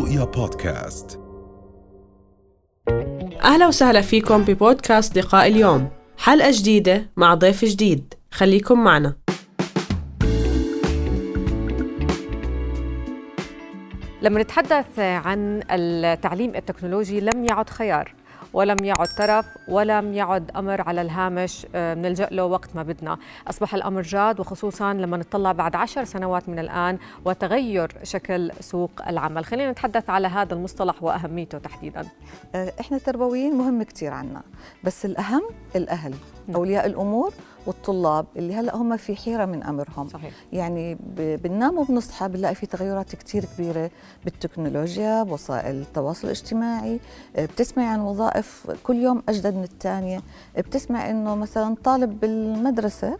رؤيا بودكاست. أهلا وسهلا فيكم ببودكاست لقاء اليوم. حلقة جديدة مع ضيف جديد. خليكم معنا. لما نتحدث عن التعليم التكنولوجي لم يعد خيار. ولم يعد ترف ولم يعد أمر على الهامش آه، نلجأ له وقت ما بدنا. أصبح الأمر جاد وخصوصا لما نطلع بعد عشر سنوات من الآن وتغير شكل سوق العمل. خلينا نتحدث على هذا المصطلح وأهميته تحديدا. آه، إحنا تربويين مهم كثير عنا بس الأهم الأهل. اولياء الأمور والطلاب اللي هلأ هم في حيرة من أمرهم. صحيح. يعني بننام وبنصحى بنلاقي في تغيرات كثير كبيرة بالتكنولوجيا بوسائل التواصل الاجتماعي آه، بتسمعي عن وظائف كل يوم أجدد من الثانية. بتسمع إنه مثلا طالب بالمدرسة.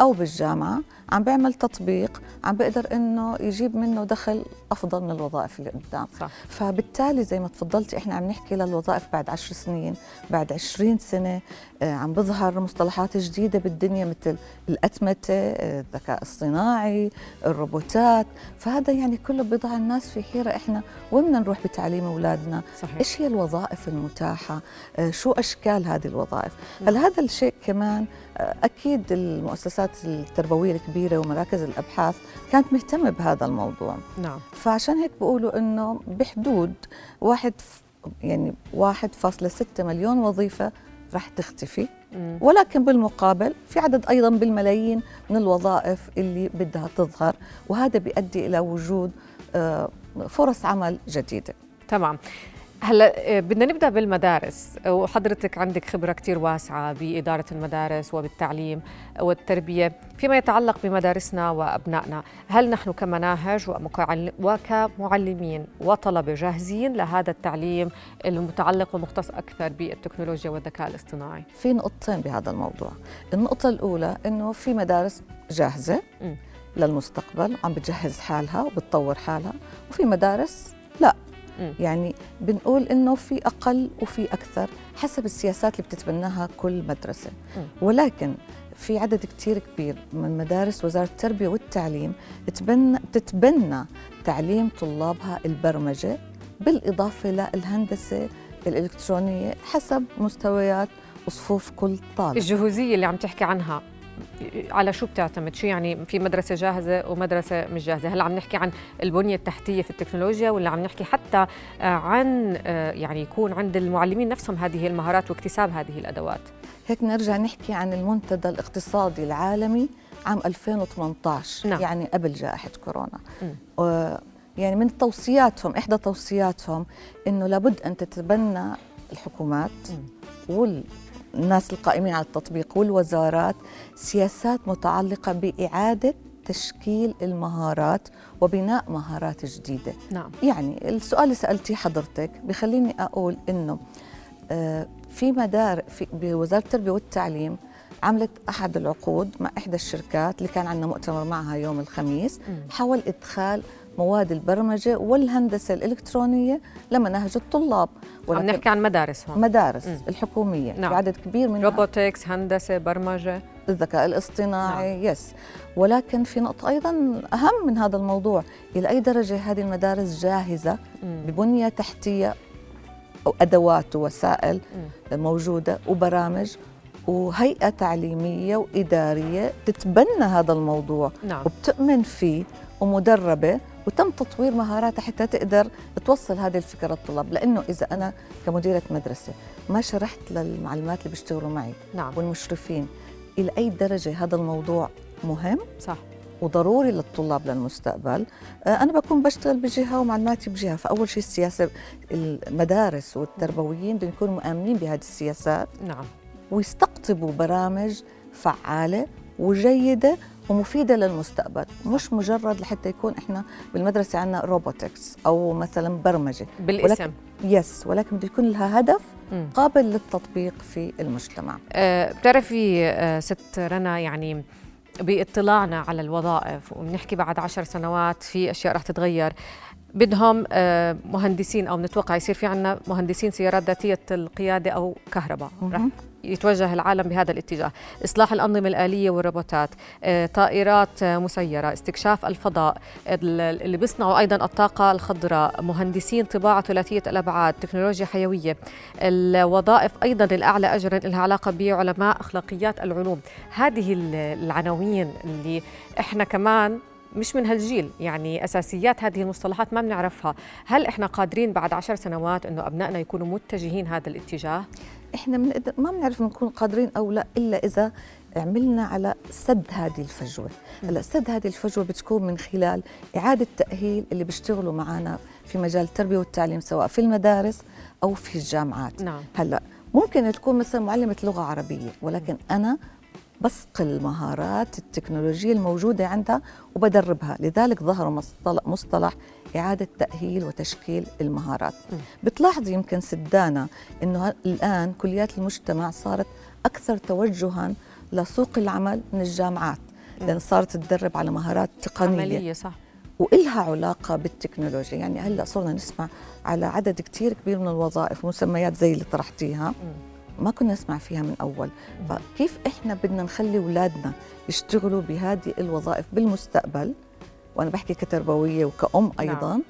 أو بالجامعة عم بيعمل تطبيق عم بيقدر إنه يجيب منه دخل أفضل من الوظائف اللي قدام. صح. فبالتالي زي ما تفضلتي إحنا عم نحكي للوظائف بعد عشر سنين بعد عشرين سنة آه، عم بظهر مصطلحات جديدة بالدنيا مثل الأتمتة آه، الذكاء الصناعي الروبوتات. فهذا يعني كله بيضع الناس في حيرة. إحنا وين بدنا نروح بتعليم أولادنا؟ صحيح. إيش هي الوظائف المتاحة؟ آه، شو أشكال هذه الوظائف؟ هل هذا الشيء كمان آه، أكيد المؤسسات التربوية الكبيرة ومراكز الأبحاث كانت مهتمة بهذا الموضوع. نعم. فعشان هيك بيقولوا إنه بحدود واحد يعني 1.6 مليون وظيفة رح تختفي. ولكن بالمقابل في عدد أيضا بالملايين من الوظائف اللي بدها تظهر وهذا بيؤدي إلى وجود آه، فرص عمل جديدة. تمام. هلا آه، بدنا نبدأ بالمدارس وحضرتك عندك خبرة كثير واسعة بإدارة المدارس وبالتعليم والتربية فيما يتعلق بمدارسنا وأبنائنا هل نحن كمناهج وكمعلمين وطلبة جاهزين لهذا التعليم المتعلق ومختص أكثر بالتكنولوجيا والذكاء الاصطناعي في نقطتين بهذا الموضوع النقطة الأولى إنه في مدارس جاهزة مم. للمستقبل عم بتجهز حالها وبتطور حالها وفي مدارس لا. يعني بنقول إنه في أقل وفي أكثر حسب السياسات اللي بتتبناها كل مدرسة. ولكن في عدد كتير كبير من مدارس وزارة التربية والتعليم تبنى تتبنى تعليم طلابها البرمجة بالإضافة للهندسة الإلكترونية حسب مستويات وصفوف كل طالب. الجهوزية اللي عم تحكي عنها. على شو بتعتمد؟ شو يعني في مدرسة جاهزة ومدرسة مش جاهزة؟ هل عم نحكي عن البنية التحتية في التكنولوجيا ولا عم نحكي حتى آه، عن آه، يعني يكون عند المعلمين نفسهم هذه المهارات واكتساب هذه الأدوات؟ هيك نرجع نحكي عن المنتدى الاقتصادي العالمي عام 2018 نعم. يعني قبل جائحة كورونا. و يعني من توصياتهم إحدى توصياتهم إنه لابد أن تتبنى الحكومات والناس القائمين على التطبيق والوزارات سياسات متعلقة بإعادة تشكيل المهارات وبناء مهارات جديدة. نعم. يعني السؤال اللي سألتيه حضرتك بخليني أقول إنه آه، في مدار في بوزارة التربية والتعليم عملت أحد العقود مع إحدى الشركات اللي كان عندنا مؤتمر معها يوم الخميس. حول إدخال مواد البرمجة والهندسة الإلكترونية لمناهج الطلاب عم نحكي عن مدارس هون مدارس مم. الحكومية نعم. عدد كبير من robotics هندسة برمجة الذكاء الاصطناعي نعم. بس ولكن في نقطة أيضا أهم من هذا الموضوع إلى أي درجة هذه المدارس جاهزة مم. ببنية تحتية أو أدوات ووسائل مم. موجودة وبرامج وهيئة تعليمية وإدارية تتبنى هذا الموضوع نعم. وبتؤمن فيه ومدربة وتم تطوير مهاراتها حتى تقدر توصل هذه الفكرة للطلاب. لأنه إذا أنا كمديرة مدرسة ما شرحت للمعلمات اللي بيشتغلوا معي نعم. والمشرفين إلى أي درجة هذا الموضوع مهم صح. وضروري للطلاب للمستقبل آه، أنا بكون بشتغل بجهة ومعلوماتي بجهة. فأول شيء السياسة المدارس والتربويين بدهم يكونوا مآمنين بهذه السياسات. نعم. ويستقطبوا برامج فعالة وجيدة ومفيدة للمستقبل. مش مجرد لحتى يكون إحنا بالمدرسة عندنا robotics أو مثلا برمجة. بالاسم. بس ولكن بده يكون لها هدف. قابل للتطبيق في المجتمع. آه، بتعرفي آه، ست رنا يعني باطلاعنا على الوظائف وبنحكي بعد عشر سنوات في أشياء رح تتغير. بدهم آه، مهندسين أو بنتوقع يصير في عنا مهندسين سيارات ذاتية القيادة أو كهرباء. رح. يتوجه العالم بهذا الاتجاه. إصلاح الأنظمة الآلية والروبوتات آه، طائرات مسيرة استكشاف الفضاء اللي بيصنعوا أيضا الطاقة الخضراء مهندسين طباعة ثلاثية الأبعاد تكنولوجيا حيوية. الوظائف أيضا الأعلى أجرا لها علاقة بعلماء أخلاقيات العلوم. هذه العناوين اللي إحنا كمان مش من هالجيل يعني أساسيات هذه المصطلحات ما بنعرفها. هل إحنا قادرين بعد عشر سنوات أنه أبنائنا يكونوا متجهين هذا الاتجاه؟ إحنا من ما بنعرف نكون قادرين أو لا إلا إذا عملنا على سد هذه الفجوة. هلأ سد هذه الفجوة بتكون من خلال إعادة تأهيل اللي بيشتغلوا معنا في مجال التربية والتعليم سواء في المدارس أو في الجامعات. نعم. هلأ ممكن تكون مثلا معلمة لغة عربية ولكن أنا بصقل المهارات التكنولوجية الموجودة عندها وبدربها. لذلك ظهر مصطلح إعادة تأهيل وتشكيل المهارات. بتلاحظي يمكن سدانا أنه الآن كليات المجتمع صارت أكثر توجها لسوق العمل من الجامعات لأن صارت تدرب على مهارات تقنية. عملية صح. وإلها علاقة بالتكنولوجيا. يعني هلأ صرنا نسمع على عدد كتير كبير من الوظائف مسميات زي اللي طرحتيها. ما كنا نسمع فيها من أول. فكيف إحنا بدنا نخلي أولادنا يشتغلوا بهذه الوظائف بالمستقبل؟ وأنا بحكي كتربوية وكأم نعم. أيضا نعم.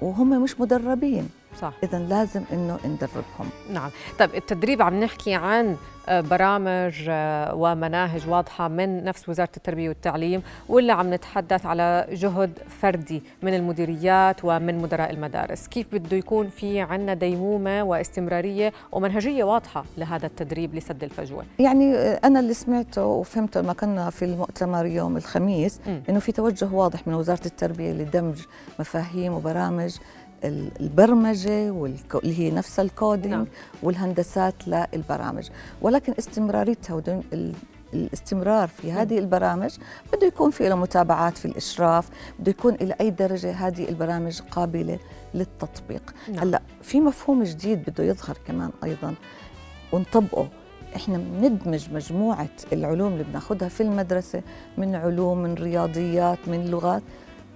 وهم مش مدربين صح. اذا لازم إنه ندربهم. نعم. طيب التدريب عم نحكي عن آه، برامج آه، ومناهج واضحة من نفس وزارة التربية والتعليم ولا عم نتحدث على جهد فردي من المديريات ومن مدراء المدارس. كيف بده يكون في عندنا ديمومة واستمرارية ومنهجية واضحة لهذا التدريب لسد الفجوة؟ يعني آه، أنا اللي سمعته وفهمته لما كنا في المؤتمر يوم الخميس. إنه في توجه واضح من وزارة التربية لدمج مفاهيم وبرامج البرمجة واللي هي نفس الكودينج نعم. والهندسات للبرامج ولكن استمراريتها الاستمرار في هذه نعم. البرامج بده يكون في له متابعات في الإشراف بده يكون إلى أي درجة هذه البرامج قابلة للتطبيق نعم. هلأ في مفهوم جديد بده يظهر كمان أيضا ونطبقه إحنا بندمج مجموعة العلوم اللي بناخذها في المدرسة من علوم من رياضيات من لغات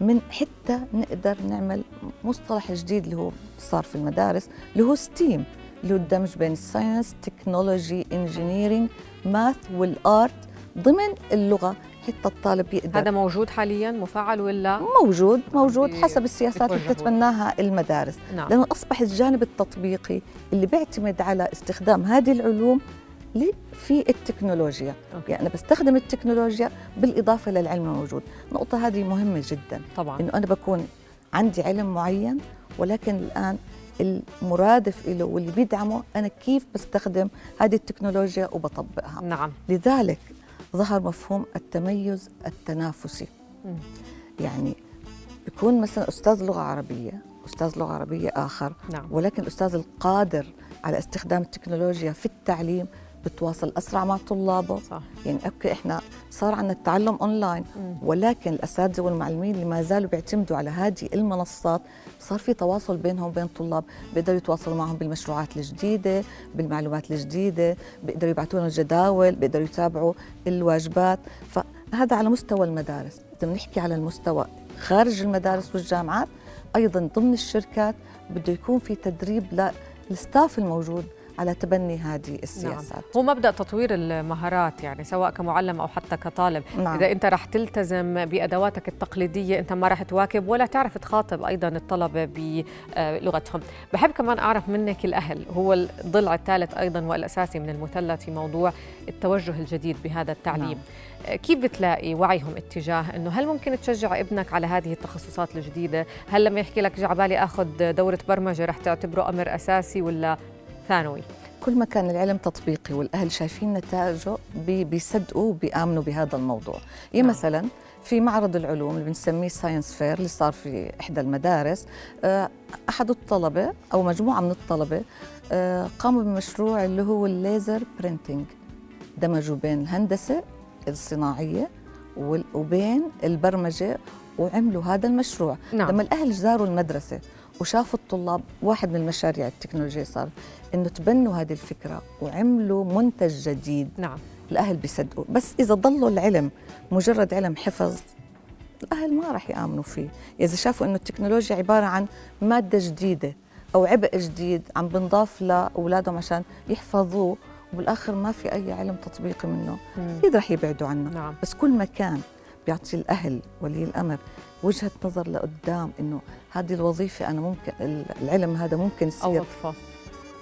من حتى نقدر نعمل مصطلح جديد اللي هو صار في المدارس اللي هو STEAM اللي هو الدمج بين ال science technology engineering math وال art ضمن اللغة حتى الطالب يقدر. هذا موجود حاليا مفعل ولا؟ موجود موجود حسب السياسات اللي تتبناها المدارس. نعم. لأنه أصبح الجانب التطبيقي اللي بيعتمد على استخدام هذه العلوم في التكنولوجيا. أوكي. يعني أنا بستخدم التكنولوجيا بالإضافة للعلم الموجود. النقطة هذه مهمة جدا. طبعا. إنه أنا بكون عندي علم معين ولكن الآن المرادف له واللي بيدعمه أنا كيف بستخدم هذه التكنولوجيا وبطبقها. نعم. لذلك ظهر مفهوم التميز التنافسي. م. يعني بيكون مثلا أستاذ لغة عربية أستاذ لغة عربية آخر نعم. ولكن الأستاذ القادر على استخدام التكنولوجيا في التعليم بتواصل أسرع مع طلابه صح. يعني okay إحنا صار عندنا التعلم اونلاين. ولكن الأساتذة والمعلمين اللي ما زالوا بيعتمدوا على هذه المنصات صار في تواصل بينهم وبين الطلاب بيقدروا يتواصلوا معهم بالمشروعات الجديدة بالمعلومات الجديدة بيقدروا يبعثوا لنا الجداول بيقدروا يتابعوا الواجبات فهذا على مستوى المدارس إذا بنحكي على المستوى خارج المدارس والجامعات أيضا ضمن الشركات بده يكون في تدريب للستاف الموجود على تبني هذه السياسات نعم. هو مبدأ تطوير المهارات يعني سواء كمعلم أو حتى كطالب نعم. إذا أنت رح تلتزم بأدواتك التقليدية أنت ما رح تواكب ولا تعرف تخاطب أيضا الطلبة بلغتهم بحب كمان أعرف منك الأهل هو الضلع الثالث أيضا والأساسي من المثلث في موضوع التوجه الجديد بهذا التعليم نعم. كيف بتلاقي وعيهم اتجاه إنه هل ممكن تشجع ابنك على هذه التخصصات الجديدة؟ هل لما يحكي لك جعبالي آخذ دورة برمجة رح تعتبره أمر أساسي ولا ثانوي كل ما كان العلم تطبيقي والأهل شايفين نتائجه بيصدقوا وبيامنوا بهذا الموضوع يعني نعم. مثلا في معرض العلوم اللي بنسميه science fair اللي صار في إحدى المدارس آه، أحد الطلبة أو مجموعة من الطلبة آه، قاموا بمشروع اللي هو ال laser printing دمجوا بين الهندسة الصناعية وبين البرمجة وعملوا هذا المشروع نعم. لما الأهل زاروا المدرسة وشافوا الطلاب واحد من المشاريع التكنولوجية صار إنه تبنوا هذه الفكرة وعملوا منتج جديد نعم. الأهل بيصدقوا. بس إذا ضلوا العلم مجرد علم حفظ الأهل ما راح يآمنوا فيه. إذا شافوا إنه التكنولوجيا عبارة عن مادة جديدة أو عبء جديد عم بنضاف لأولادهم عشان يحفظوه وبالآخر ما في أي علم تطبيقي منه. أكيد رح يبعدوا عنا نعم. بس كل مكان بيعطي الأهل ولي الأمر وجهة نظر لقدام إنه هذه الوظيفة أنا ممكن العلم هذا ممكن يصير وظفه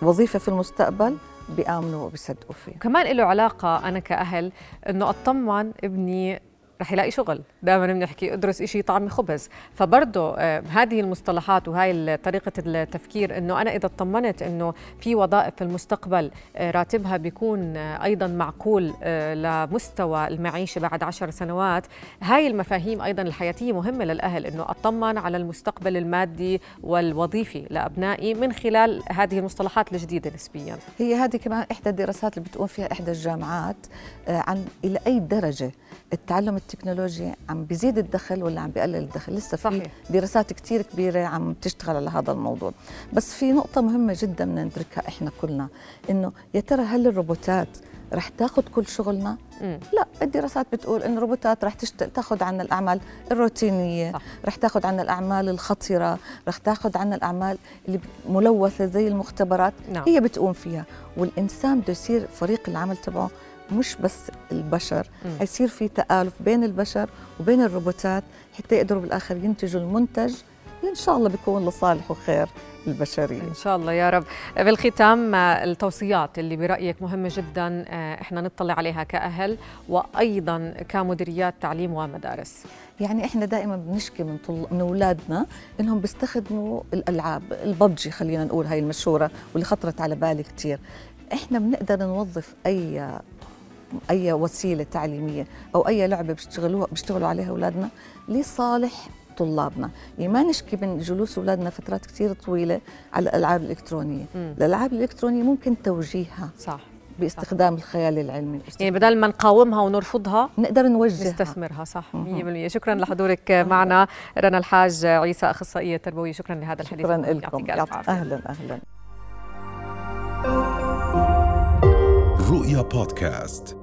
وظيفة. في المستقبل بيآمنوا وبيصدقوا فيها. كمان له علاقة أنا كأهل إنه أطمن ابني رح يلاقي شغل. دائما بنحكي ادرس شيء طعمي خبز. فبرضه آه، هذه المصطلحات وهي طريقة التفكير إنه أنا إذا اطمنت إنه في وظائف في المستقبل آه، راتبها بيكون آه، أيضا معقول لمستوى المعيشة بعد عشر سنوات هاي المفاهيم أيضا الحياتية مهمة للأهل إنه أطمن على المستقبل المادي والوظيفي لأبنائي من خلال هذه المصطلحات الجديدة نسبيا. هي هذه كمان إحدى الدراسات اللي بتقوم فيها إحدى الجامعات عن إلى أي درجة التعلم التكنولوجي عم بيزيد الدخل ولا عم بيقلل الدخل لسه في صحيح. دراسات كتير كبيرة عم تشتغل على هذا الموضوع بس في نقطة مهمة جدا بدنا ندركها إحنا كلنا إنه يا ترى هل الروبوتات رح تاخذ كل شغلنا مم. لا الدراسات بتقول ان الروبوتات رح تشت... تاخذ عنا الأعمال الروتينية صح. رح تاخذ عنا الأعمال الخطرة رح تاخذ عنا الأعمال اللي ملوثة زي المختبرات نعم. هي بتقوم فيها والإنسان بده يصير فريق العمل تبعه مش بس البشر. حيصير في تآلف بين البشر وبين الروبوتات حتى يقدروا بالآخر ينتجوا المنتج اللي إن شاء الله بيكون لصالح وخير البشريه إن شاء الله يا رب. بالختام آه، التوصيات اللي برأيك مهمة جدا آه، إحنا نطلع عليها كأهل وأيضا كمديريات تعليم ومدارس. يعني إحنا دائما بنشكي من طل... من أولادنا إنهم بيستخدموا الألعاب الببجي خلينا نقول هاي المشهورة واللي خطرت على بالي كثير إحنا بنقدر نوظف أي أي وسيلة تعليمية أو أي لعبة بيشتغلوها بيشتغلوا عليها أولادنا لصالح طلابنا. يعني ما نشكي من جلوس أولادنا فترات كثير طويلة على الألعاب الإلكترونية. مم. الألعاب الإلكترونية ممكن توجيهها صح. باستخدام الخيال العلمي. يعني بدل ما نقاومها ونرفضها نقدر نوجهها. نستثمرها صح. 100% مهم. شكرا لحضورك معنا رنا الحاج عيسى أخصائية تربوية. شكرا لهذا الحديث. شكرا. لكم. يعطيك ألف عافية. أهلا أهلا. رؤيا بودكاست.